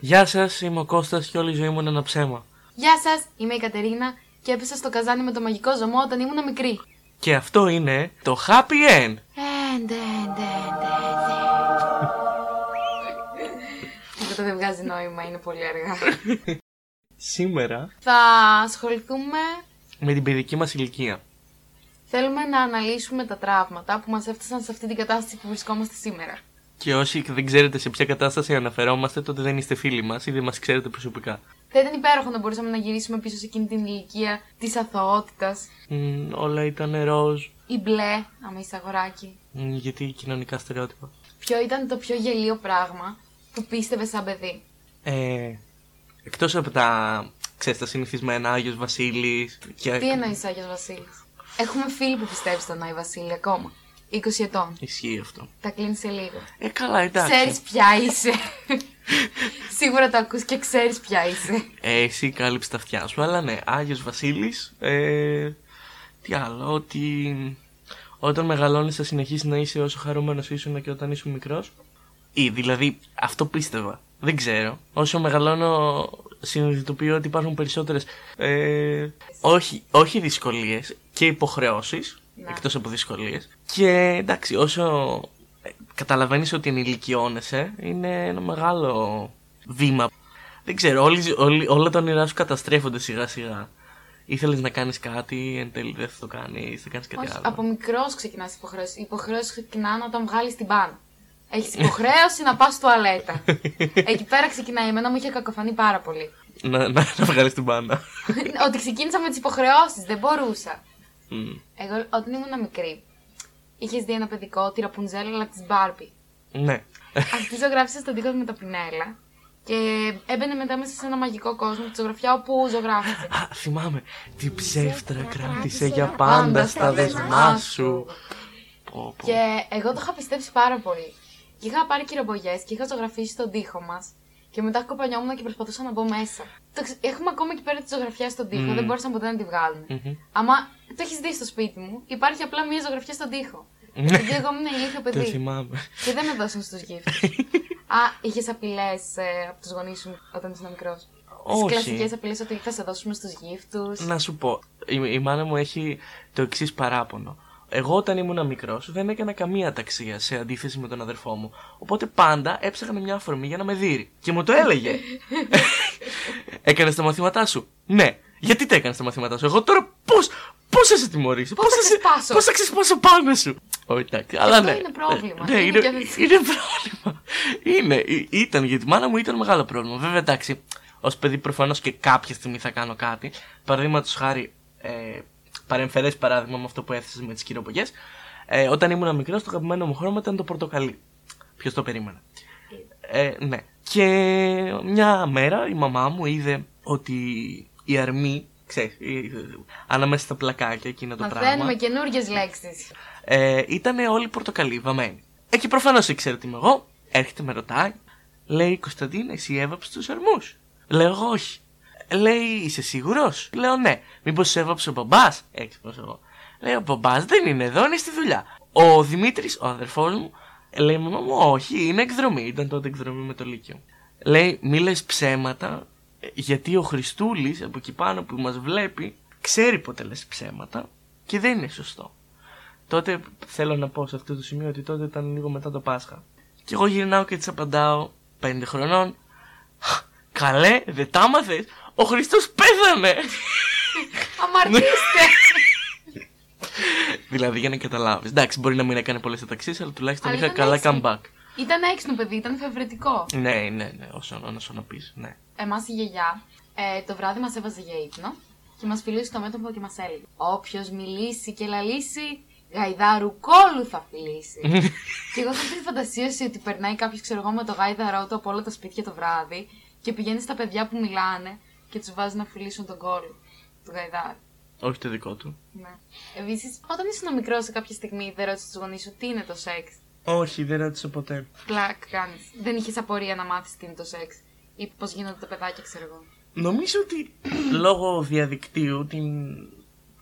Γεια σας, είμαι ο Κώστας και όλη η ζωή μου είναι ένα ψέμα. Γεια σας, είμαι η Κατερίνα και έπεσα στο καζάνι με το μαγικό ζωμό όταν ήμουν μικρή. Και αυτό είναι το Happy End. Έντε, έντε, έντε, Τίποτα δεν βγάζει νόημα, είναι πολύ αργά. Σήμερα Θα ασχοληθούμε. με την παιδική μας ηλικία. Θέλουμε να αναλύσουμε τα τραύματα που μας έφτασαν σε αυτή την κατάσταση που βρισκόμαστε σήμερα. Και όσοι δεν ξέρετε σε ποια κατάσταση αναφερόμαστε, τότε δεν είστε φίλοι μας ή δεν μας ξέρετε προσωπικά. Θα ήταν υπέροχο να μπορούσαμε να γυρίσουμε πίσω σε εκείνη την ηλικία της αθωότητας. Μ, όλα ήταν ροζ. Ή μπλε, άμα είσαι αγοράκι. Μ, γιατί κοινωνικά στερεότυπα. Ποιο ήταν το πιο γελίο πράγμα που πίστευε σαν παιδί; Ε, εκτός από τα, ξέρεις, τα συνηθισμένα Άγιος Βασίλης και... Τι εννοείς Άγιος Βασίλης; Έχουμε φίλοι που πιστεύεις στον Άγιο Βασίλη ακόμα. 20 ετών. Ισχύει αυτό. Τα κλείνεις σε λίγο. Ε, καλά, εντάξει. Ξέρεις ποια είσαι. Σίγουρα το ακούς και ξέρεις ποια είσαι. Ε, εσύ κάλυψε τα αυτιά σου, αλλά ναι, Άγιος Βασίλης, ε, τι άλλο, ότι όταν μεγαλώνεις θα συνεχίσεις να είσαι όσο χαρούμενος ήσουν και όταν ήσουν μικρός; Ή δηλαδή, αυτό πίστευα. Δεν ξέρω. Όσο μεγαλώνω, συνειδητοποιώ ότι υπάρχουν περισσότερες, ε, όχι, όχι δυσκολίες και υποχρεώσεις, Ναι. εκτός από δυσκολίες. Και εντάξει, όσο ε, καταλαβαίνεις ότι ενηλικιώνεσαι, είναι ένα μεγάλο βήμα. Δεν ξέρω, όλοι, όλοι, όλα τα όνειρά σου καταστρέφονται σιγά σιγά. Ήθελες να κάνεις κάτι, εν τέλει δεν θα το κάνεις, θα κάνεις κάτι Όχι, άλλο. από μικρός ξεκινάς τι υποχρεώσεις. Οι υποχρεώσεις ξεκινάνε όταν βγάλεις την μπάνα. Έχεις υποχρέωση να πας τουαλέτα. Εκεί πέρα ξεκινάει. Εμένα μου είχε κακοφανεί πάρα πολύ. Να, να, να βγάλεις την μπάνα. Ότι ξεκίνησα με τις υποχρεώσεις. Δεν μπορούσα. Μμ. Εγώ όταν ήμουν μικρή, είχες δει ένα παιδικό, τη Ραπουνζέλ, αλλά της Μπάρμπι. ναι. Αυτή ζωγράφησε στον τοίχο με τα πινέλα και έμπαινε μετά μέσα σε ένα μαγικό κόσμο τη ζωγραφιά όπου ζωγράφησε. Α, θυμάμαι. Την ψεύτρα κράτησε για πάντα στα δεσμά σου. Πω, πω. Και εγώ το είχα πιστέψει πάρα πολύ. Και είχα πάρει κυρομπογιέ και είχα ζωγραφίσει στον τοίχο μας. Και μετά κοπανιόμουν και προσπαθούσα να μπω μέσα. Το ξε- Έχουμε ακόμα εκεί πέρα τη ζωγραφιά στον τοίχο, Μμμ. δεν μπορούσαν ποτέ να τη βγάλουν. Μμμ. Άμα το έχεις δει στο σπίτι μου, υπάρχει απλά μία ζωγραφιά στον τοίχο. Ναι. Γιατί εγώ ήμουν ηλίθιο Το παιδί. θυμάμαι. και δεν με δώσαν στους γύφτου. Α, είχες απειλές ε, από τους γονείς σου όταν ήσουν μικρός; Τις Όχι. κλασικές απειλές ότι θα σε δώσουμε στους γύφτους; Να σου πω, η, η μάνα μου έχει το εξής παράπονο. Εγώ όταν ήμουν μικρός δεν έκανα καμία ταξία σε αντίθεση με τον αδερφό μου. Οπότε πάντα έψαχνα μια αφορμή για να με δείρει. Και μου το έλεγε. έκανες τα μαθήματά σου; Ναι. Γιατί τα έκανες τα μαθήματά σου; Εγώ τώρα πώς. Πώς θα σε τιμωρήσω, Πώς θα σε- ξεσπάσω. Πώς θα ξεσπάσω πάνω σου; Όχι, εντάξει. Αλλά αυτό ναι. είναι πρόβλημα. Ναι, Είναι είναι, και αυτό. είναι πρόβλημα. Είναι, Ή- ήταν για τη μάνα μου ήταν μεγάλο πρόβλημα. Βέβαια, εντάξει, ως παιδί προφανώς και κάποια στιγμή θα κάνω κάτι. Παραδείγματος χάρη, ε, παρεμφερές παράδειγμα με αυτό που έθεσες με τις κυροπογιέ. Ε, όταν ήμουν μικρός, το αγαπημένο μου χρώμα ήταν το πορτοκαλί. Ποιος το περίμενε; Ε, ναι. Και μια μέρα η μαμά μου είδε ότι η αρμή, ξέρεις, η- ανάμεσα στα πλακάκια εκείνο το πράγμα. Μαθαίνουμε καινούριε λέξεις. Ε, ήταν όλοι πορτοκαλί, βαμμένοι. Ε, και προφανώς ήξερε τι είμαι εγώ. Έρχεται, με ρωτάει. Λέει Κωνσταντίνα, εσύ έβαψες τους αρμού. Λέω εγώ όχι. Λέει, είσαι σίγουρος; Λέω ναι. Μήπως σε έβαψε ο μπαμπά. Έξυπνο εγώ. Λέει, ο μπαμπά δεν είναι εδώ, είναι στη δουλειά. Ο Δημήτρης, ο αδερφός μου, λέει, μαμά μου, όχι, είναι εκδρομή. Ήταν τότε εκδρομή με το Λύκειο. Λέει, μη λες ψέματα, ε, γιατί ο Χριστούλης από εκεί πάνω που μας βλέπει, ξέρει πότε λες ψέματα και δεν είναι σωστό. Τότε θέλω να πω σε αυτό το σημείο ότι τότε ήταν λίγο μετά το Πάσχα. Και εγώ γυρνάω και της απαντάω πέντε χρονών. Καλέ, δεν τα άμαθες, Ο Χριστός πέθανε! Αμαρτήστε! δηλαδή για να καταλάβεις. Εντάξει, μπορεί να μην έκανε πολλές αταξίες, αλλά τουλάχιστον Αλλά είχα ήταν καλά έξυπνο. comeback. Ήταν έξυπνο παιδί, ήταν φευρετικό. Ναι, ναι, ναι, όσο, όσο να πεις, ναι. Εμάς η γιαγιά ε, το βράδυ μας έβαζε για ύπνο και μας φιλούσε στο μέτωπο και μας έλεγε: Όποιος μιλήσει και λαλήσει, γαϊδάρου κόλου θα φιλήσει. και εγώ είχα τη φαντασίαση ότι περνάει κάποιος, ξέρω εγώ, με το γάιδαρό του από όλα τα σπίτια το βράδυ και πηγαίνει στα παιδιά που μιλάνε και τους βάζει να φιλήσουν τον κόλλο του γαϊδάρου. Όχι το δικό του. Ναι. Επίσης, όταν ήσουν μικρός σε κάποια στιγμή, δεν ρώτησε τους γονείς σου τι είναι το σεξ; Όχι, δεν ρώτησα ποτέ. Πλάκ κάνεις. Δεν είχες απορία να μάθεις τι είναι το σεξ. Ή πώς γίνονται τα παιδάκια, ξέρω εγώ. Νομίζω ότι λόγω διαδικτύου την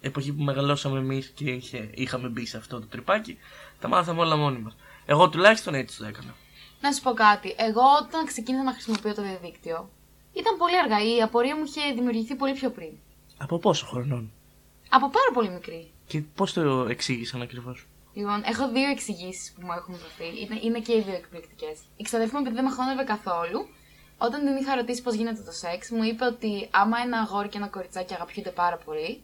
εποχή που μεγαλώσαμε εμείς και είχε, είχαμε μπει σε αυτό το τρυπάκι, τα μάθαμε όλα μόνοι μας. Εγώ τουλάχιστον έτσι το έκανα. Να σου πω κάτι. Εγώ όταν ξεκίνησα να χρησιμοποιώ το διαδίκτυο, ήταν πολύ αργά. Η απορία μου είχε δημιουργηθεί πολύ πιο πριν. Από πόσο χρονών; Από πάρα πολύ μικρή. Και πώς το εξήγησαν ακριβώς; Λοιπόν, έχω δύο εξηγήσεις που μου έχουν δοθεί. Είναι, είναι και οι δύο εκπληκτικές. Η ξαδερφή μου, επειδή δεν με χώνευε καθόλου, όταν την είχα ρωτήσει πώς γίνεται το σεξ, μου είπε ότι άμα ένα αγόρι και ένα κοριτσάκι αγαπιούνται πάρα πολύ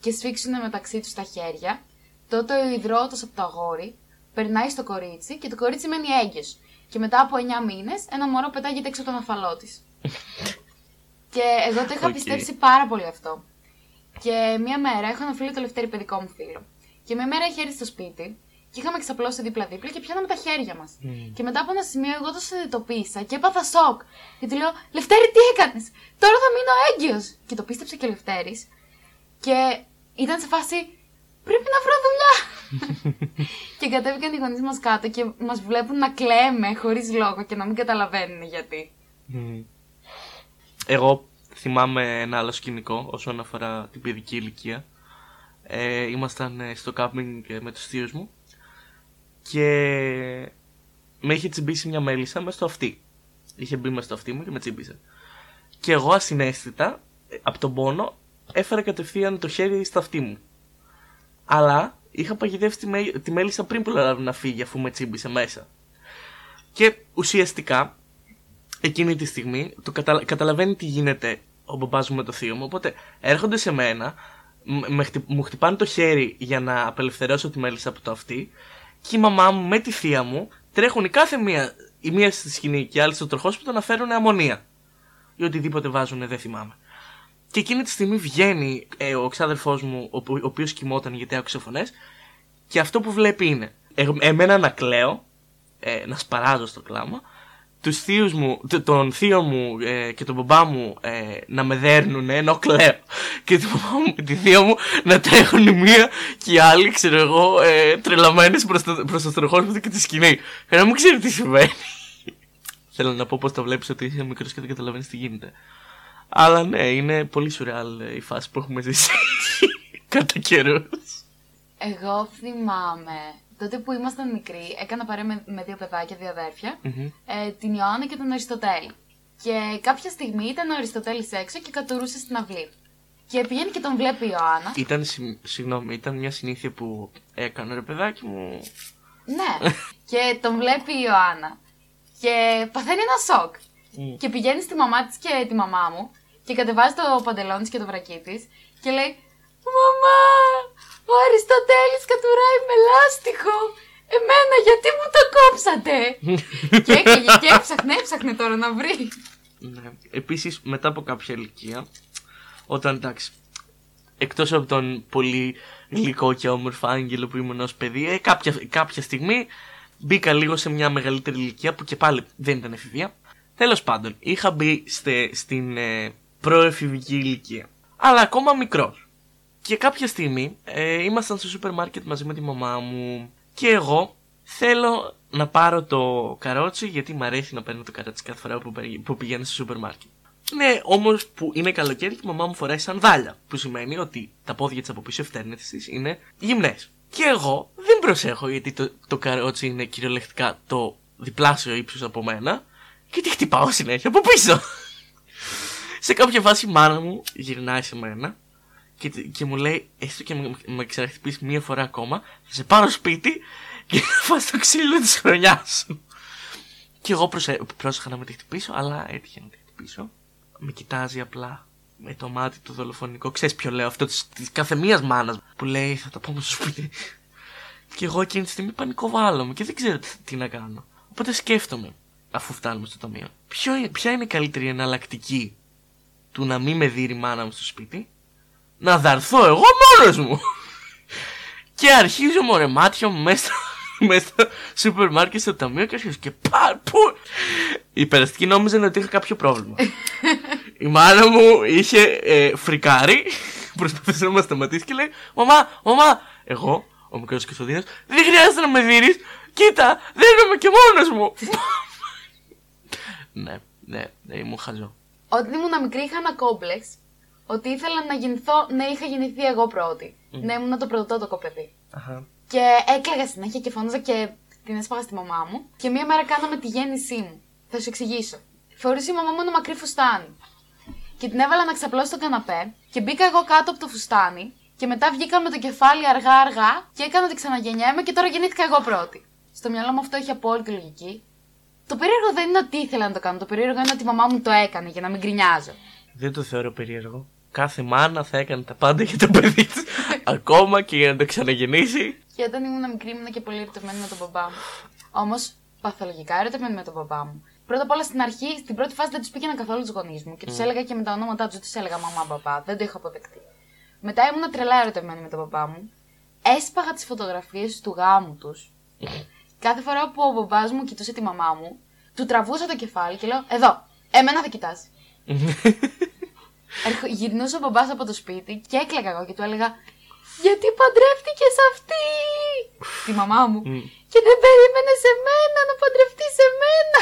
και σφίξουν μεταξύ τους τα χέρια, τότε ο ιδρώτας από το αγόρι περνάει στο κορίτσι και το κορίτσι μένει έγκυος. Και μετά από 9 μήνες, ένα μωρό πετάγεται έξω από τον αφαλό της. και εγώ το είχα Οκ. πιστέψει πάρα πολύ αυτό. Και μία μέρα έχω ένα φίλο, το Λευτέρη παιδικό μου φίλο. Και μία μέρα είχε έρθει στο σπίτι και είχαμε ξαπλώσει δίπλα-δίπλα και πιάναμε τα χέρια μας. Και μετά από ένα σημείο εγώ το συνειδητοποίησα και έπαθα σοκ. Και του λέω: Λευτέρη, τι έκανες! Τώρα θα μείνω έγκυος! Και το πίστεψε και ο Λευτέρης. Και ήταν σε φάση: Πρέπει να βρω δουλειά! και κατέβηκαν οι γονείς μας κάτω και μας βλέπουν να κλαίμε χωρίς λόγο και να μην καταλαβαίνουν γιατί. Μμμ. Εγώ θυμάμαι ένα άλλο σκηνικό όσον αφορά την παιδική ηλικία. Ε, ήμασταν ε, στο κάπινγκ ε, με τους θείους μου και με είχε τσιμπήσει μια μέλισσα μέσα στο αυτί. Είχε μπει μέσα στο αυτί μου και με τσίμπησε. Και εγώ ασυναίσθητα, ε, από τον πόνο, έφερα κατευθείαν το χέρι στο αυτί μου. Αλλά είχα παγιδεύσει τη, μέ- τη μέλισσα πριν προλάβει να φύγει αφού με τσίμπησε μέσα. Και ουσιαστικά εκείνη τη στιγμή το κατα... καταλαβαίνει τι γίνεται ο μπαμπάς μου με το θείο μου. Οπότε έρχονται σε μένα, μ- με χτυ- μου χτυπάνε το χέρι για να απελευθερώσω τη μέλισσα από το αυτή και η μαμά μου με τη θεία μου τρέχουν η κάθε μία, η μία στη σκηνή και η άλλη στο τροχόσπιτο να φέρουν αμμονία. Ή οτιδήποτε βάζουν, δεν θυμάμαι. Και εκείνη τη στιγμή βγαίνει ε, ο ξάδερφός μου, ο, που- ο οποίος κοιμόταν γιατί άκουσε φωνές και αυτό που βλέπει είναι ε, εμένα να κλαίω, ε, να σπαράζω στο κλάμα, τους θείους μου, τ- τον θείο μου ε, και τον μπαμπά μου ε, να με δέρνουν ενώ κλαίω και τον μπαμπά μου και τη θεία μου να τρέχουν η μία και οι άλλοι, ξέρω εγώ, ε, τρελαμένες προς το, προς το στροχόσπιτο και τη σκηνή. Και να μην ξέρει τι συμβαίνει. Θέλω να πω πως το βλέπεις ότι είσαι μικρός και δεν καταλαβαίνεις τι γίνεται. Αλλά ναι, είναι πολύ σουρεάλ ε, η φάση που έχουμε ζήσει κατά καιρούς. Εγώ θυμάμαι τότε που ήμασταν μικροί, έκανα παρέα με, με δύο παιδάκια, δύο αδέρφια, Μμμ. ε, την Ιωάννα και τον Αριστοτέλη. Και κάποια στιγμή ήταν ο Αριστοτέλης έξω και κατουρούσε στην αυλή. Και πηγαίνει και τον βλέπει η Ιωάννα. Ήταν, συμ- συγγνώμη, ήταν μια συνήθεια που έκανα ρε παιδάκι μου. Ναι. και τον βλέπει η Ιωάννα. Και παθαίνει ένα σοκ. Μμ. Και πηγαίνει στη μαμά της και τη μαμά μου και κατεβάζει το παντελόνι της και το βρακί της και λέει Μαμά, ο Αριστοτέλης κατουράει με λάστιχο. Εμένα γιατί μου το κόψατε; και έκλαιγε και έψαχνε, έψαχνε τώρα να βρει. Ναι. Επίσης, μετά από κάποια ηλικία, όταν εντάξει, εκτός από τον πολύ γλυκό και όμορφο άγγελο που ήμουν ως παιδί, ε, κάποια, κάποια στιγμή μπήκα λίγο σε μια μεγαλύτερη ηλικία που και πάλι δεν ήταν εφηβεία. Τέλος πάντων, είχα μπει στε, στην ε, προεφηβική ηλικία, αλλά ακόμα μικρός. Και κάποια στιγμή ε, ήμασταν στο σούπερ μάρκετ μαζί με τη μαμά μου και εγώ θέλω να πάρω το καρότσι γιατί μου αρέσει να παίρνω το καρότσι κάθε φορά που, παι- που πηγαίνω στο σούπερ μάρκετ. Ναι, όμως που είναι καλοκαίρι και η μαμά μου φοράει σανδάλια. Που σημαίνει ότι τα πόδια της από πίσω φτέρνε της είναι γυμνές. Και εγώ δεν προσέχω γιατί το, το καρότσι είναι κυριολεκτικά το διπλάσιο ύψος από μένα και τη χτυπάω συνέχεια από πίσω. σε κάποια φάση η μάνα μου γυρνάει σε μένα και, και μου λέει: Έστω και με, με ξαναχτυπήσεις μία φορά ακόμα, θα σε πάρω σπίτι και θα φας το ξύλο της χρονιάς σου. Και εγώ προσε... πρόσεχα να με τη χτυπήσω, αλλά έτυχε να τη χτυπήσω. Με κοιτάζει απλά με το μάτι του δολοφονικό. Ξέρεις ποιο λέω αυτό της, της κάθε μίας μάνας που λέει θα τα πούμε στο σπίτι. Και εγώ εκείνη τη στιγμή πανικοβάλλομαι και δεν ξέρω τι, τι να κάνω. Οπότε σκέφτομαι, αφού φτάνουμε στο ταμείο, ποιο, είναι- ποια είναι η καλύτερη εναλλακτική του να μην με δει η μάνα μου στο σπίτι, να δαρθώ εγώ μόνος μου. και αρχίζω μωρέ μάτια μου μέσα στο, μέσα στο σούπερ μάρκετ στο ταμείο και αρχίζω και πά, πού. Η περαστική νόμιζε ότι είχα κάποιο πρόβλημα. Η μάνα μου είχε ε, φρικάρει, προσπαθούσε να με σταματήσει και λέει Μαμά, μαμά, εγώ, ο μικρός Κωνσταντίνος, δεν χρειάζεται να με δίνεις, κοίτα, δίνομαι και μόνος μου. ναι, ναι, ναι, ήμουν χαζό. Όταν ήμουν μικρή είχα ένα κόμπλεξ ότι ήθελα να γεννηθώ, ναι, είχα γεννηθεί εγώ πρώτη. Ναι, ήμουν το πρωτότοκο παιδί. Αχα. Και έκλαιγα συνέχεια και φώναζα και την έσπαγα στη μαμά μου και μία μέρα κάναμε τη γέννησή μου. Θα σου εξηγήσω. Φορούσε η μαμά μου ένα μακρύ φουστάνι. Και την έβαλα να ξαπλώσει στο καναπέ και μπήκα εγώ κάτω από το φουστάνι και μετά βγήκα με το κεφάλι αργά-αργά και έκανα ότι ξαναγεννιέμαι και τώρα γεννήθηκα εγώ πρώτη. Στο μυαλό μου αυτό έχει απόλυτη λογική. Το περίεργο δεν είναι ότι ήθελα να το κάνω. Το περίεργο είναι ότι η μαμά μου το έκανε για να μην γκρινιάζω. Δεν το θεωρώ περίεργο. Κάθε μάνα θα έκανε τα πάντα για το παιδί της. Ακόμα και για να το ξαναγεννήσει. Και όταν ήμουν μικρή ήμουν και πολύ ερωτευμένη με τον μπαμπά μου. Όμως, παθολογικά ερωτευμένη με τον μπαμπά μου. Πρώτα απ' όλα στην αρχή, στην πρώτη φάση δεν τους πήγαινα καθόλου τους γονείς μου και τους έλεγα και με τα ονόματά τους, δεν τους έλεγα μαμά, μπαμπά. Δεν το είχα αποδεκτεί. Μετά ήμουν τρελά ερωτευμένη με τον μπαμπά μου. Έσπαγα τις φωτογραφίες του γάμου τους. Κάθε φορά που ο μπαμπάς μου κοιτούσε τη μαμά μου, του τραβούσα το κεφάλι και λέω: Εδώ, εμένα θα κοιτάς. Ερχο- Γυρνούσε ο μπαμπάς από το σπίτι και έκλαιγα εγώ και του έλεγα Γιατί παντρεύτηκες αυτή; Τη μαμά μου Και δεν περίμενες σε μένα να παντρευτείς σε μένα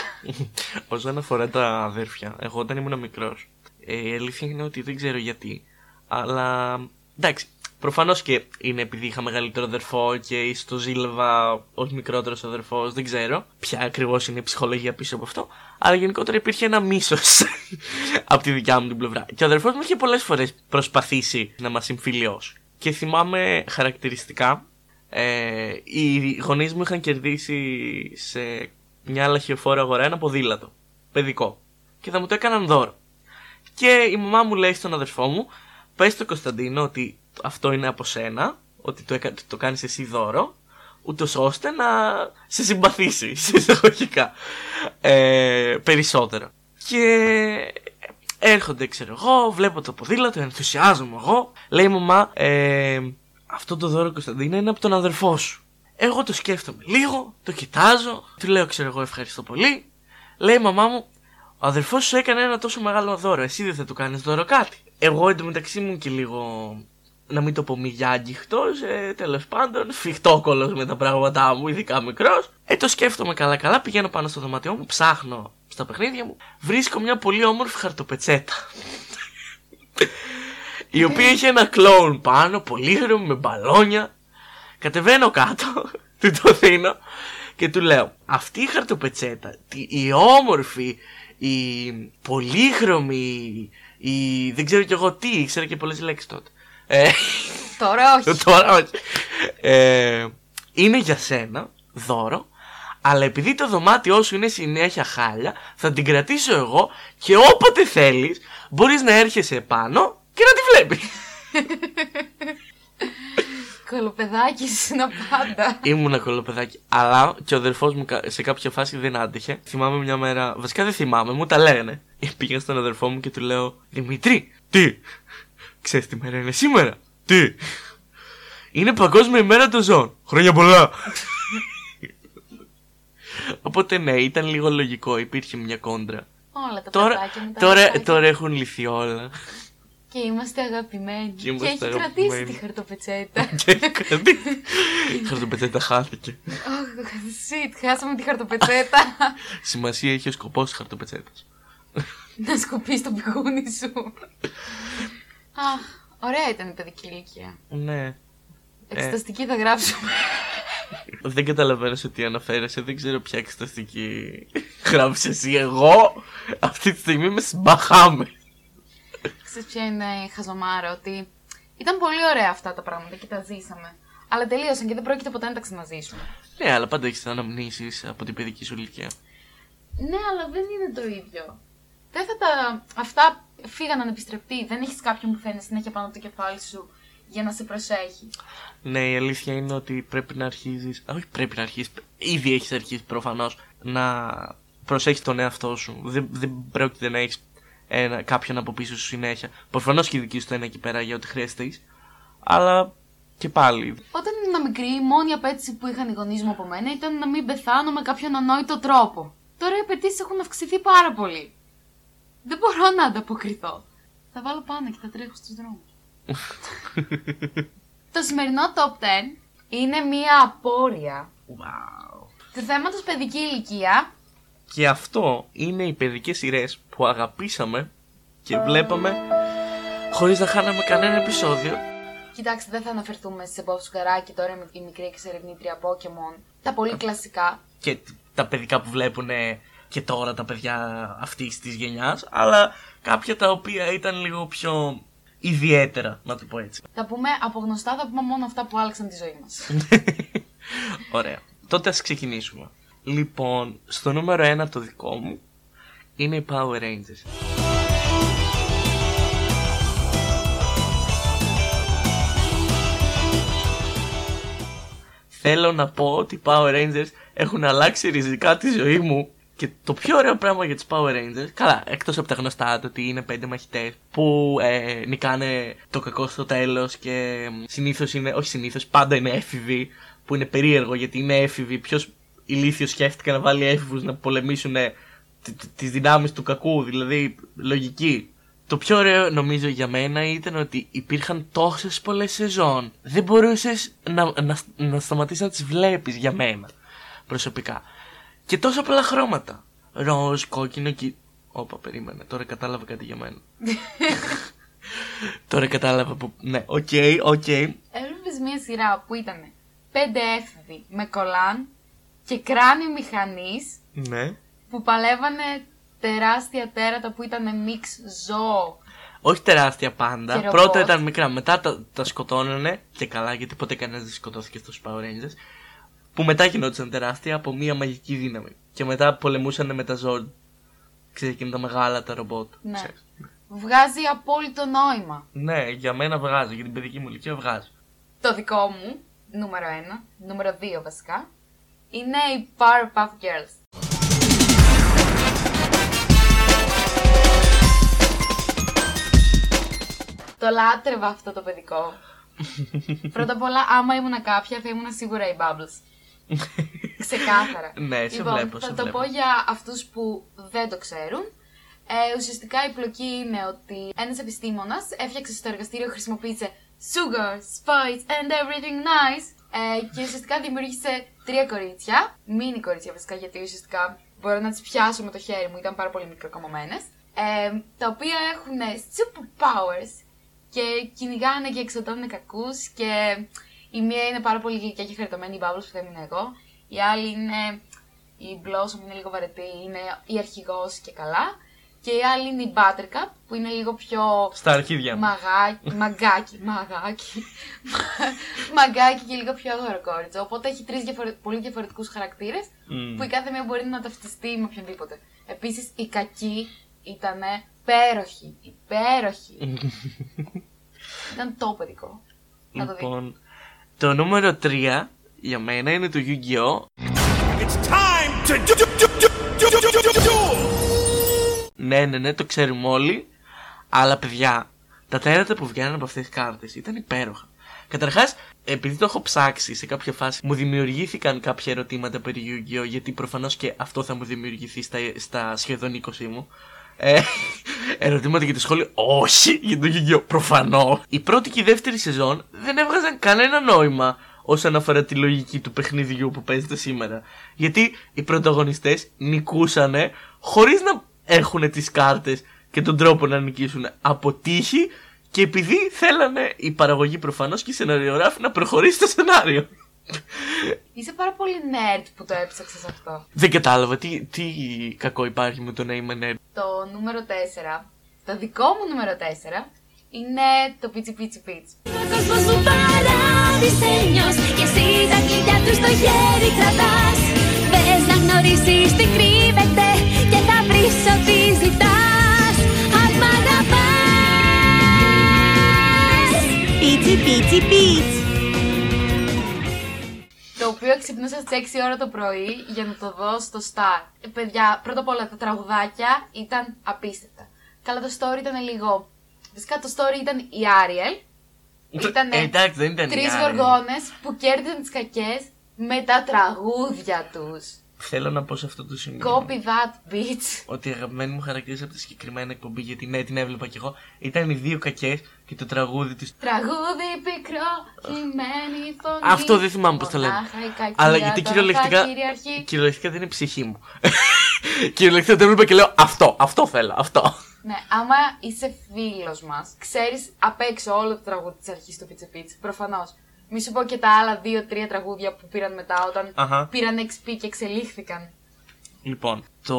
Όσον αφορά τα αδέρφια, εγώ όταν ήμουν μικρός, ε, η αλήθεια είναι ότι δεν ξέρω γιατί. Αλλά εντάξει, προφανώς και είναι επειδή είχα μεγαλύτερο αδερφό και ίσω το ζήλευα ως μικρότερος αδερφός, δεν ξέρω ποια ακριβώς είναι η ψυχολογία πίσω από αυτό. Αλλά γενικότερα υπήρχε ένα μίσος από τη δικιά μου την πλευρά. Και ο αδερφός μου είχε πολλές φορές προσπαθήσει να μας συμφιλιώσει. Και θυμάμαι χαρακτηριστικά ε, οι γονείς μου είχαν κερδίσει σε μια λαχιοφόρα αγορά ένα ποδήλατο. Παιδικό. Και θα μου το έκαναν δώρο. Και η μαμά μου λέει στον αδερφό μου, πες στο Κωνσταντίνο ότι αυτό είναι από σένα, ότι το, έκα- το κάνεις εσύ δώρο, ούτως ώστε να σε συμπαθήσεις, σε εισαγωγικά, ε, περισσότερο. Και έρχονται, ξέρω εγώ, βλέπω το ποδήλατο, ενθουσιάζομαι εγώ. Λέει η μαμά, ε, αυτό το δώρο Κωνσταντίνα είναι από τον αδερφό σου. Εγώ το σκέφτομαι λίγο, το κοιτάζω, του λέω, ξέρω εγώ, ευχαριστώ πολύ. Λέει η μαμά μου, ο αδερφός σου έκανε ένα τόσο μεγάλο δώρο, εσύ δεν θα του κάνεις δώρο κάτι. Εγώ εντωμεταξύ μου και λίγο, να μην το πω μη άγγιχτος, ε, τέλος πάντων, σφιχτόκολο με τα πράγματά μου, ειδικά μικρός. Ε, το σκέφτομαι καλά-καλά, πηγαίνω πάνω στο δωμάτιό μου, ψάχνω στα παιχνίδια μου, βρίσκω μια πολύ όμορφη χαρτοπετσέτα. η οποία είχε ένα κλόουν πάνω, πολύχρωμη με μπαλόνια. Κατεβαίνω κάτω, του το δίνω και του λέω αυτή η χαρτοπετσέτα, τη- η όμορφη, η πολύχρωμη, η δεν ξέρω κι εγώ τι, ήξερα και πολλές λέξεις τότε. Ε, Τώρα όχι τώρα όχι. Ε, είναι για σένα, δώρο, αλλά επειδή το δωμάτιό σου είναι συνέχεια χάλια, θα την κρατήσω εγώ και όποτε θέλεις μπορείς να έρχεσαι επάνω και να τη βλέπεις. Κολοπεδάκι είναι πάντα Ήμουν κολοπεδάκι. Αλλά και ο αδερφός μου κα- σε κάποια φάση δεν άντεχε. Θυμάμαι μια μέρα. Βασικά δεν θυμάμαι, μου τα λέγανε. Πήγα στον αδερφό μου και του λέω Δημήτρη, τι! Ξέρεις τι μέρα είναι σήμερα, τι! Είναι Παγκόσμια ημέρα των ζώων. Χρόνια πολλά! Οπότε ναι, ήταν λίγο λογικό, υπήρχε μια κόντρα. Όλα τα Τώρα, παιδάκια με τα τώρα, λεφτάκια. τώρα έχουν λυθεί όλα. Και είμαστε αγαπημένοι Και είμαστε έχει αγαπημένοι. κρατήσει τη χαρτοπετσέτα Και κάτι. Η χαρτοπετσέτα χάθηκε. Oh, shit, χάσαμε τη χαρτοπετσέτα Σημασία έχει ο σκοπός της χαρτοπετσέτας. Να σκοπείς το πηγούνι σου Αχ, ωραία ήταν η παιδική ηλικία Ναι. Εξεταστική θα γράψουμε Δεν καταλαβαίνω σε τι αναφέρεσαι. Δεν ξέρω ποια εξεταστική γράφεις εσύ. Εγώ αυτή τη στιγμή είμαι στις Μπαχάμες. Ξέρεις ποια είναι η χαζομάρα, ότι ήταν πολύ ωραία αυτά τα πράγματα και τα ζήσαμε. Αλλά τελείωσαν και δεν πρόκειται ποτέ να τα ξαναζήσουμε. Ναι, αλλά πάντα έχεις αναμνήσεις από την παιδική σου ηλικία. Ναι, αλλά δεν είναι το ίδιο. Δεν θα τα. Αυτά φύγαν ανεπιστρεπτοί. Δεν έχεις κάποιον που θα είναι συνέχεια πάνω από το κεφάλι σου για να σε προσέχει. Ναι, η αλήθεια είναι ότι πρέπει να αρχίζει. Όχι, πρέπει να αρχίσει. Ήδη έχεις αρχίσει προφανώς να προσέχεις τον εαυτό σου. Δεν, δεν πρόκειται να έχεις κάποιον από πίσω σου συνέχεια. Προφανώς και η δική σου θα είναι εκεί πέρα για ό,τι χρειάζεται. έχεις. Αλλά και πάλι. Όταν ήμουν μικρή, η μόνη απέτηση που είχαν οι γονείς μου από μένα ήταν να μην πεθάνω με κάποιον ανόητο τρόπο. Τώρα οι απαιτήσεις έχουν αυξηθεί πάρα πολύ. Δεν μπορώ να ανταποκριθώ. Θα βάλω πάνω και θα τρέχω στους δρόμους. Το σημερινό top 10 είναι μία απόρρια Wow. του θέματος παιδική ηλικία Και αυτό είναι οι παιδικές σειρές που αγαπήσαμε και βλέπαμε χωρίς να χάναμε κανένα επεισόδιο Κοιτάξτε, δεν θα αναφερθούμε σε Bob Σουγκαράκη τώρα με η μικρή εξερευνήτρια Pokemon. Τα πολύ κλασικά. Και τα παιδικά που βλέπουν και τώρα τα παιδιά αυτής της γενιάς, αλλά κάποια τα οποία ήταν λίγο πιο ιδιαίτερα, να το πω έτσι. Θα πούμε από γνωστά, θα πούμε μόνο αυτά που άλλαξαν τη ζωή μας. Ωραία. Τότε ας ξεκινήσουμε. Λοιπόν, στο νούμερο 1 το δικό μου είναι οι Power Rangers. Θέλω να πω ότι οι Power Rangers έχουν αλλάξει ριζικά τη ζωή μου και το πιο ωραίο πράγμα για τους Power Rangers, καλά, εκτός από τα γνωστά, το ότι είναι πέντε μαχητές που ε, νικάνε το κακό στο τέλος και συνήθως είναι, όχι συνήθως, πάντα είναι έφηβοι, που είναι περίεργο γιατί είναι έφηβοι, ποιος ηλίθιος σκέφτηκε να βάλει έφηβους να πολεμήσουν ε, τις δυνάμεις του κακού, δηλαδή λογική. Το πιο ωραίο νομίζω για μένα ήταν ότι υπήρχαν τόσες πολλές σεζόν. Δεν μπορούσες να, να, να σταματήσεις να τις βλέπεις για μένα προσωπικά. Και τόσα πολλά χρώματα. Ροζ, κόκκινο και... Όπα, περίμενε. Τώρα κατάλαβα κάτι για μένα. Τώρα κατάλαβα που... Ναι, OK, okay, OK. Okay. Έβλεπες μια σειρά που ήταν πέντε έφηβοι με κολάν και κράνη μηχανής Ναι. που παλεύανε τεράστια τέρατα που ήταν mix ζώο. Όχι τεράστια πάντα. Και ρομπότ. Πρώτα ήταν μικρά, μετά τα, τα σκοτώνανε και καλά γιατί ποτέ κανένας δεν σκοτώθηκε στους Power Rangers. Που μετά γινόντουσαν τεράστια από μία μαγική δύναμη. Και μετά πολεμούσαν με τα Zord. Ξέρεις εκείνα τα μεγάλα τα ρομπότ. Ναι. Ξέρεις. Βγάζει απόλυτο νόημα. Ναι, για μένα βγάζει, για την παιδική μου ηλικία βγάζει. Το δικό μου, νούμερο 1, νούμερο 2 βασικά, είναι οι Powerpuff Girls. Το λάτρευα αυτό το παιδικό. Πρώτα απ' όλα, άμα ήμουν κάποια, θα ήμουν σίγουρα οι Bubbles. Ξεκάθαρα. Ναι, σε λοιπόν, βλέπω, θα σε το βλέπω. πω για αυτούς που δεν το ξέρουν. Ε, ουσιαστικά η πλοκή είναι ότι ένας επιστήμονας έφτιαξε στο εργαστήριο, χρησιμοποίησε sugar, spice and everything nice ε, και ουσιαστικά δημιούργησε τρία κορίτσια, μίνι κορίτσια βασικά γιατί ουσιαστικά μπορώ να τις πιάσω με το χέρι μου, ήταν πάρα πολύ μικροκαμωμένες, ε, τα οποία έχουν superpowers και κυνηγάνε και εξωτώνουν κακούς και η μία είναι πάρα πολύ γλυκιά και χαριτωμένη, η Bubbles που θα ήμουν εγώ, η άλλη είναι η Blossom είναι λίγο βαρετή, είναι η αρχηγός και καλά. Και η άλλη είναι η Buttercup που είναι λίγο πιο Στα αρχίδια μου. μαγάκι, μαγκάκι, μαγάκι, μαγκάκι και λίγο πιο αγοροκόριτσο. Οπότε έχει τρεις διαφορε... πολύ διαφορετικούς χαρακτήρες Μμμ. που η κάθε μία μπορεί να ταυτιστεί με οποιονδήποτε. Επίσης η κακή ήταν υπέροχη, υπέροχη. ήταν το παιδικό. Να το δείτε. Λοιπόν, το νούμερο 3 για μένα είναι το Yu-Gi-Oh! Ναι, ναι, ναι, το ξέρουμε όλοι. Αλλά παιδιά, τα τέρατα που βγαίνουν από αυτές τις κάρτες ήταν υπέροχα. Καταρχάς, επειδή το έχω ψάξει σε κάποια φάση, μου δημιουργήθηκαν κάποια ερωτήματα περί Yu-Gi-Oh! Γιατί προφανώς και αυτό θα μου δημιουργηθεί στα, στα σχεδόν 20 μου. Ε, ερωτήματα για το σχόλιο, όχι για το Yu-Gi-Oh! Προφανώ. Η πρώτη και η δεύτερη σεζόν δεν έβγαζαν κανένα νόημα όσον αφορά τη λογική του παιχνιδιού που παίζεται σήμερα. Γιατί οι πρωταγωνιστές νικούσανε χωρίς να έχουν τις κάρτες και τον τρόπο να νικήσουν από τύχη και επειδή θέλανε η παραγωγή προφανώς και οι σεναριογράφοι να προχωρήσει το σενάριο. Είσαι πάρα πολύ nerd που το έψαξες αυτό. Δεν κατάλαβα τι, τι κακό υπάρχει με το να είμαι nerd. Το νούμερο 4, το δικό μου νούμερο 4, είναι το Pichi Pichi Pitch. Ο κόσμος σου παράδεισενιος Και εσύ τα κλειδιά του στο χέρι κρατάς Θες να γνωρίσεις τι κρύβεται Και θα βρεις ό,τι ζητάς Αν μ' αγαπάς Πίτσι πίτσι πίτς Το οποίο ξυπνούσα στις 6 ώρα το πρωί για να το δω στο Star. Ε, παιδιά, πρώτα απ' όλα τα τραγουδάκια ήταν απίστευτα. Καλά, το story ήταν λίγο. Φυσικά το story ήταν η Άριελ. Ήταν Ε, εντάξει, δεν ήταν η τρεις Ariel. γοργόνες που κέρδισαν τις κακές με τα τραγούδια τους. Θέλω να πω σε αυτό το σημείο. Copy that bitch. Ότι η αγαπημένη μου χαρακτήρα από τη συγκεκριμένη εκπομπή, γιατί ναι, την έβλεπα κι εγώ, ήταν οι δύο κακές και το τραγούδι τη. Τραγούδι πικρό, χυμένη φωνή. Αυτό δεν θυμάμαι πώς το λένε. Μονάχα η κακία Αλλά γιατί τώρα κυριολεκτικά. θα κυριαρχεί. Κυριολεκτικά δεν είναι η ψυχή μου. κυριολεκτικά το έβλεπα και λέω αυτό, αυτό θέλω, αυτό. Ναι, άμα είσαι φίλος μας, ξέρεις απ' έξω όλο το τραγούδι της αρχής του Πίτσε Πίτσε. Προφανώς. Μη σου πω και τα άλλα δύο-τρία τραγούδια που πήραν μετά όταν Αχα. πήραν XP και εξελίχθηκαν. Λοιπόν, το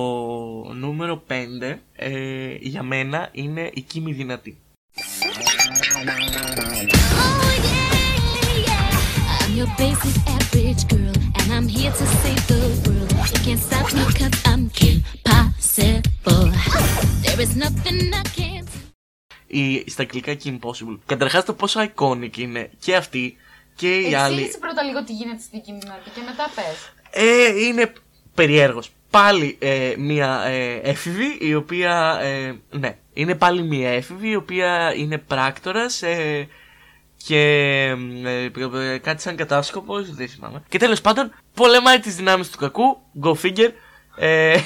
νούμερο 5 ε, για μένα είναι η Κίμη Δυνατή. Oh yeah, yeah. I'm your basic average girl, and I'm here to save the world. You can't stop me 'cause I'm impossible. There is nothing I can't do. Η, στα αγγλικά και Impossible. Καταρχά το πόσο iconic είναι και αυτή και η άλλη. Εξήγησε πρώτα λίγο τι γίνεται στη δική μου δυνατή και μετά πες. Ε, είναι περίεργος. Πάλι ε, μία ε, έφηβη η οποία. Ε, ναι, είναι πάλι μία έφηβη η οποία είναι πράκτορας ε, και ε, ε, κάτι σαν κατάσκοπος, δεν θυμάμαι. Και τέλος πάντων πολεμάει τις δυνάμεις του κακού, go figure. Ε,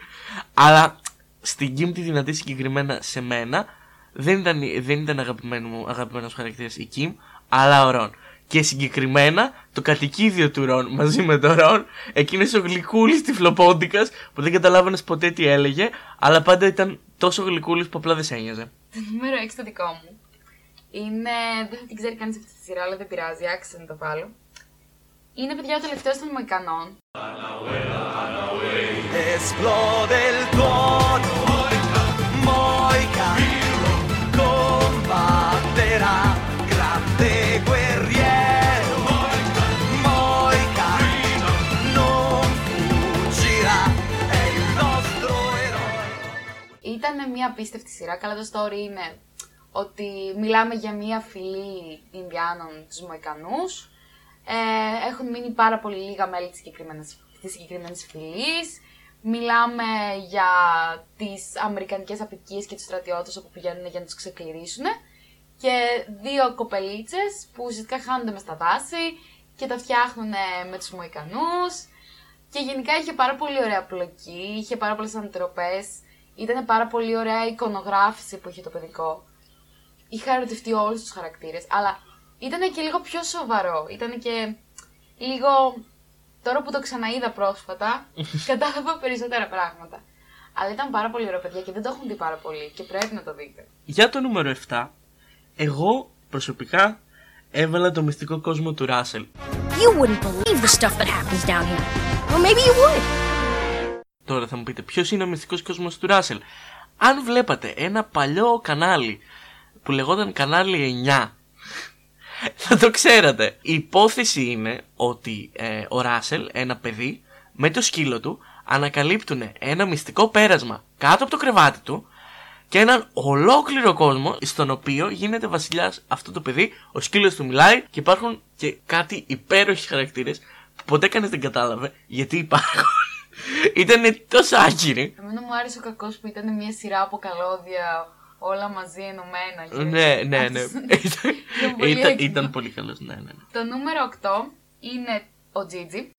αλλά στην Kim τη δυνατή συγκεκριμένα σε μένα δεν ήταν, δεν ήταν αγαπημένο μου, αγαπημένος χαρακτήρας η Kim, αλλά ο Ρον. Και συγκεκριμένα το κατοικίδιο του Ρον μαζί με τον Ρον, εκείνος ο γλυκούλης τυφλοπόντικας που δεν καταλάβαινες ποτέ τι έλεγε, αλλά πάντα ήταν τόσο γλυκούλης που απλά δεν σε ένοιαζε. Το νούμερο 6 το δικό μου είναι. Δεν θα την ξέρει κανείς αυτή τη σειρά, αλλά δεν πειράζει, άξιζε να το βάλω. Είναι παιδιά ο τελευταίος των Μοϊκανών. Μια απίστευτη σειρά. Καλά το story είναι ότι μιλάμε για μια φυλή Ινδιάνων τους Μοϊκανούς. Ε, έχουν μείνει πάρα πολύ λίγα μέλη της συγκεκριμένης, της συγκεκριμένης φυλής. Μιλάμε για τις αμερικανικές απικίες και τους στρατιώτες όπου πηγαίνουν για να τους ξεκληρίσουν. Και δύο κοπελίτσες που ουσιαστικά χάνονται μες στα δάση και τα φτιάχνουν με τους Μοϊκανούς. Και γενικά είχε πάρα πολύ ωραία πλοκή, είχε πάρα πολλές αντιτροπές. Ήταν πάρα πολύ ωραία η εικονογράφηση που είχε το παιδικό. Είχα ερωτευτεί όλους τους χαρακτήρες, αλλά ήταν και λίγο πιο σοβαρό. Ήταν και λίγο... Τώρα που το ξαναείδα πρόσφατα, κατάλαβα περισσότερα πράγματα. Αλλά ήταν πάρα πολύ ωραίο, παιδιά, και δεν το έχουν δει πάρα πολύ και πρέπει να το δείτε. Για το νούμερο 7, εγώ προσωπικά έβαλα το μυστικό κόσμο του Ράσελ. You wouldn't believe the stuff that happens down here. Or maybe you would. Τώρα θα μου πείτε ποιος είναι ο μυστικός κόσμος του Ράσελ; Αν βλέπατε ένα παλιό κανάλι που λεγόταν κανάλι 9 θα το ξέρατε. Η υπόθεση είναι ότι ε, ο Ράσελ, ένα παιδί, με το σκύλο του ανακαλύπτουν ένα μυστικό πέρασμα κάτω από το κρεβάτι του και έναν ολόκληρο κόσμο στον οποίο γίνεται βασιλιάς αυτό το παιδί, ο σκύλος του μιλάει και υπάρχουν και κάτι υπέροχοι χαρακτήρες που ποτέ κανείς δεν κατάλαβε γιατί υπάρχουν. Ήταν τόσο άκυροι. Εμένα μου άρεσε ο κακός που ήταν μια σειρά από καλώδια όλα μαζί ενωμένα. και- Ναι, ναι, ναι. Ήταν πολύ ήταν, έξυπνο. ήταν πολύ καλός, ναι, ναι. ναι. Το νούμερο 8 είναι ο Τζίτζι.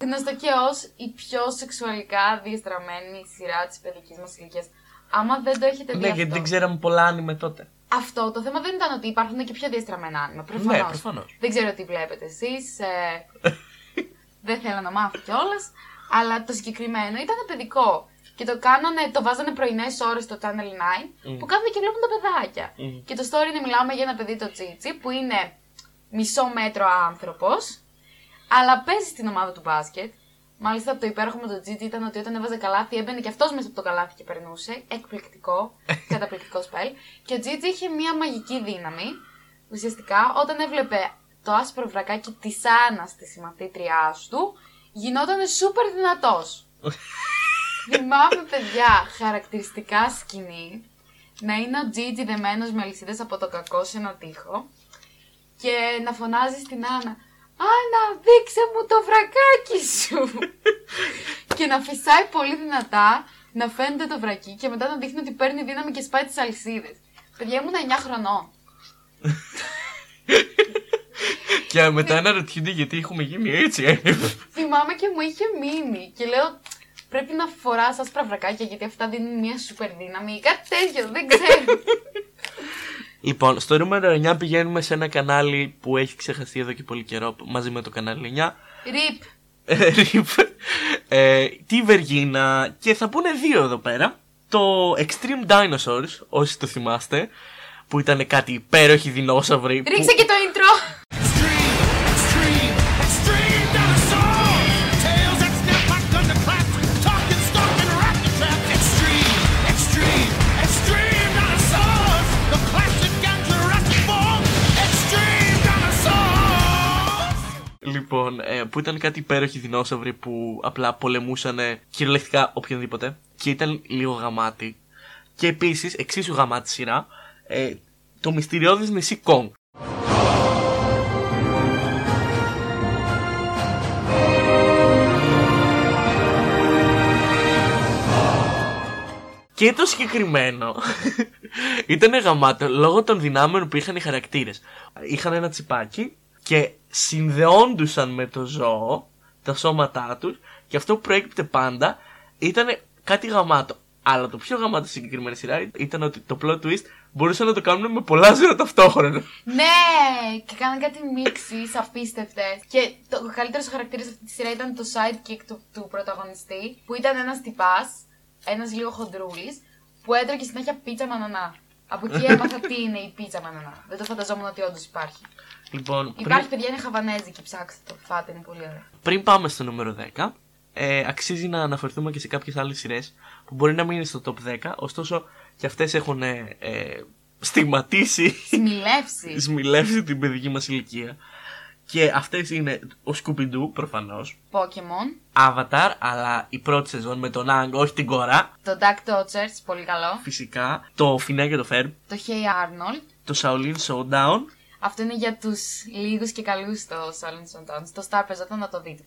Γνωστό και ως η πιο σεξουαλικά διαστραμμένη σειρά της παιδικής μας ηλικίας. Άμα δεν το έχετε δει Ναι, αυτό, γιατί δεν ξέραμε πολλά άνιμε τότε. Αυτό το θέμα δεν ήταν ότι υπάρχουν και πιο διαστραμμένα άνοιγμα. Προφανώς. Ναι, προφανώς. Δεν ξέρω τι βλέπετε εσείς. Ε, δεν θέλω να μάθω κιόλας. Αλλά το συγκεκριμένο ήταν παιδικό. Και το κάνανε, το βάζανε πρωινές ώρες στο Channel 9 που κάθονται και βλέπουν τα παιδάκια. Και το story είναι μιλάμε για ένα παιδί το Τσίτσι που είναι μισό μέτρο άνθρωπος, αλλά παίζει στην ομάδα του μπάσκετ. Μάλιστα το υπέροχο με τον Τζίτζι ήταν ότι όταν έβαζε καλάθι έμπαινε και αυτός μέσα από το καλάθι και περνούσε. Εκπληκτικό, καταπληκτικό σπέλ. Και ο Τζίτζι είχε μία μαγική δύναμη. Ουσιαστικά όταν έβλεπε το άσπρο βρακάκι της Άννας της συμμαθήτριάς του, γινόταν σούπερ δυνατός. Θυμάμαι, παιδιά, χαρακτηριστικά σκηνή να είναι ο Τζίτζι δεμένος με αλυσίδες από το κακό σε ένα τοίχο και να φωνάζει στην Άννα «Άννα, δείξε μου το βρακάκι σου!» και να φυσάει πολύ δυνατά, να φαίνεται το βρακί και μετά να δείχνει ότι παίρνει δύναμη και σπάει τις αλυσίδες. Παιδιά, ήμουν 9 χρονών. Και μετά αναρωτιούνται γιατί έχουμε γίνει έτσι. ε. Θυμάμαι και μου είχε μείνει και λέω πρέπει να φοράς άσπρα βρακάκια γιατί αυτά δίνουν μια σούπερ δύναμη ή κάτι τέτοιο, δεν ξέρω. λοιπόν, στο νούμερο 9 πηγαίνουμε σε ένα κανάλι που έχει ξεχαστεί εδώ και πολύ καιρό μαζί με το κανάλι 9. Ριπ. ε, Rip, ε, τη Βεργίνα και θα πούνε δύο εδώ πέρα. Το Extreme Dinosaurs, όσοι το θυμάστε, που ήταν κάτι υπέροχοι δεινόσαυροι. που- Ρίξε και το intro! Λοιπόν, ε, που ήταν κάτι υπέροχοι δεινόσαυροι που απλά πολεμούσαν κυριολεκτικά οποιονδήποτε και ήταν λίγο γαμάτι. Και επίσης, εξίσου γαμάτι σειρά, ε, το μυστηριώδης νησί Kong. Και το συγκεκριμένο ήταν γαμάτο λόγω των δυνάμεων που είχαν οι χαρακτήρες. Είχαν ένα τσιπάκι και συνδεόντουσαν με το ζώο τα σώματά τους και αυτό που προέκυπτε πάντα ήταν κάτι γαμάτο. Αλλά το πιο γαμάτο στη συγκεκριμένη σειρά ήταν ότι το plot twist μπορούσαν να το κάνουν με πολλά ζώα ταυτόχρονα. Ναι! Και κάναν κάτι μίξεις απίστευτες. Και το καλύτερος χαρακτήρας σε αυτή τη σειρά ήταν το sidekick του, του πρωταγωνιστή, που ήταν ένας τυπάς, ένας λίγο χοντρούλης, που έτρωγε συνέχεια πίτσα με ανανά. Από εκεί έμαθα τι είναι η πίτσα με ανανά. Δεν το φανταζόμουν ότι όντως υπάρχει. Λοιπόν, πριν, Υπάρχει, παιδιά, είναι χαβανέζικη, ψάξτε το. Φάτε, είναι πολύ ωραία. πριν πάμε στο νούμερο 10, ε, αξίζει να αναφερθούμε και σε κάποιες άλλες σειρές που μπορεί να μην είναι στο top 10, ωστόσο και αυτές έχουν ε, ε, στιγματίσει Σμιλεύσει. σμιλεύσει την παιδική μας ηλικία. Και αυτές είναι ο Scooby-Doo προφανώς, Pokemon. Avatar, αλλά η πρώτη σεζόν με τον Άγκ, όχι την κορά, Το Duck Dodgers, πολύ καλό. φυσικά, το Φινέ και το Ferb, Το Hey Arnold. το Shaolin Showdown, Αυτό είναι για τους λίγους και καλούς στο Silent Showdown. Στο Star παίζονταν να το δείτε.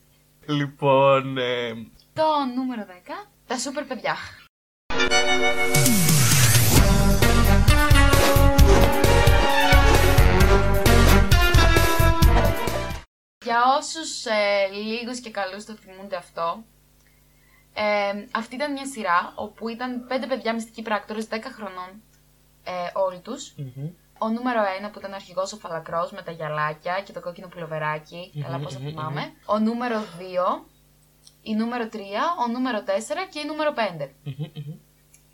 λοιπόν, ε, Το νούμερο 10. Τα σούπερ παιδιά. Για όσους ε, λίγους και καλούς το θυμούνται αυτό, ε, αυτή ήταν μια σειρά όπου ήταν πέντε παιδιά μυστικοί πράκτορες 10 χρονών ε, όλοι τους. Ο νούμερο 1 που ήταν αρχηγός ο Φαλακρός με τα γυαλάκια και το κόκκινο πουλοβεράκι, καλά πώς το θυμάμαι. Ο νούμερο 2, η νούμερο 3, ο νούμερο 4 και η νούμερο 5.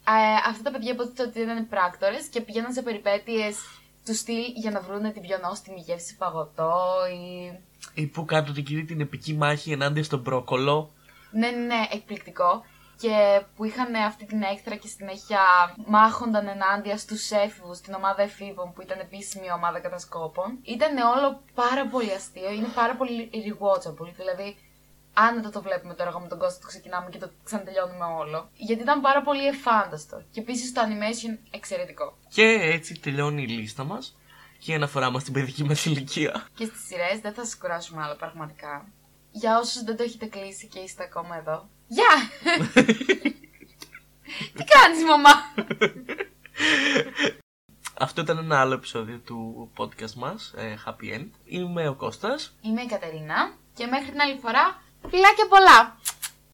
Ε, αυτά τα παιδιά υποτίθεται ότι ήταν πράκτορες και πηγαίναν σε περιπέτειες του στυλ για να βρουν την πιο νόστιμη γεύση σε παγωτό ή. ή που κάτω την κυρία την επική μάχη ενάντια στον μπρόκολο. Ναι, ναι, ναι, εκπληκτικό. Και που είχαν αυτή την έκθρα και συνέχεια μάχονταν ενάντια στους έφηβους, την ομάδα εφήβων που ήταν επίσημη ομάδα κατασκόπων. Ήταν όλο πάρα πολύ αστείο, είναι πάρα πολύ rewatchable. Δηλαδή, άνετα το βλέπουμε τώρα εγώ με τον Κώστα, το ξεκινάμε και το ξανατελειώνουμε όλο. Γιατί ήταν πάρα πολύ εφάνταστο. Και επίσης το animation εξαιρετικό. Και έτσι τελειώνει η λίστα μας και η αναφορά μας στην παιδική μας ηλικία. Και στις σειρές δεν θα σας κουράσουμε άλλο πραγματικά. Για όσους δεν το έχετε κλείσει και είστε ακόμα εδώ. Γεια! Τι κάνεις μαμά! Αυτό ήταν ένα άλλο επεισόδιο του podcast μας, ε, Happy End. Είμαι ο Κώστας. Είμαι η Κατερίνα και μέχρι την άλλη φορά φιλάκια πολλά!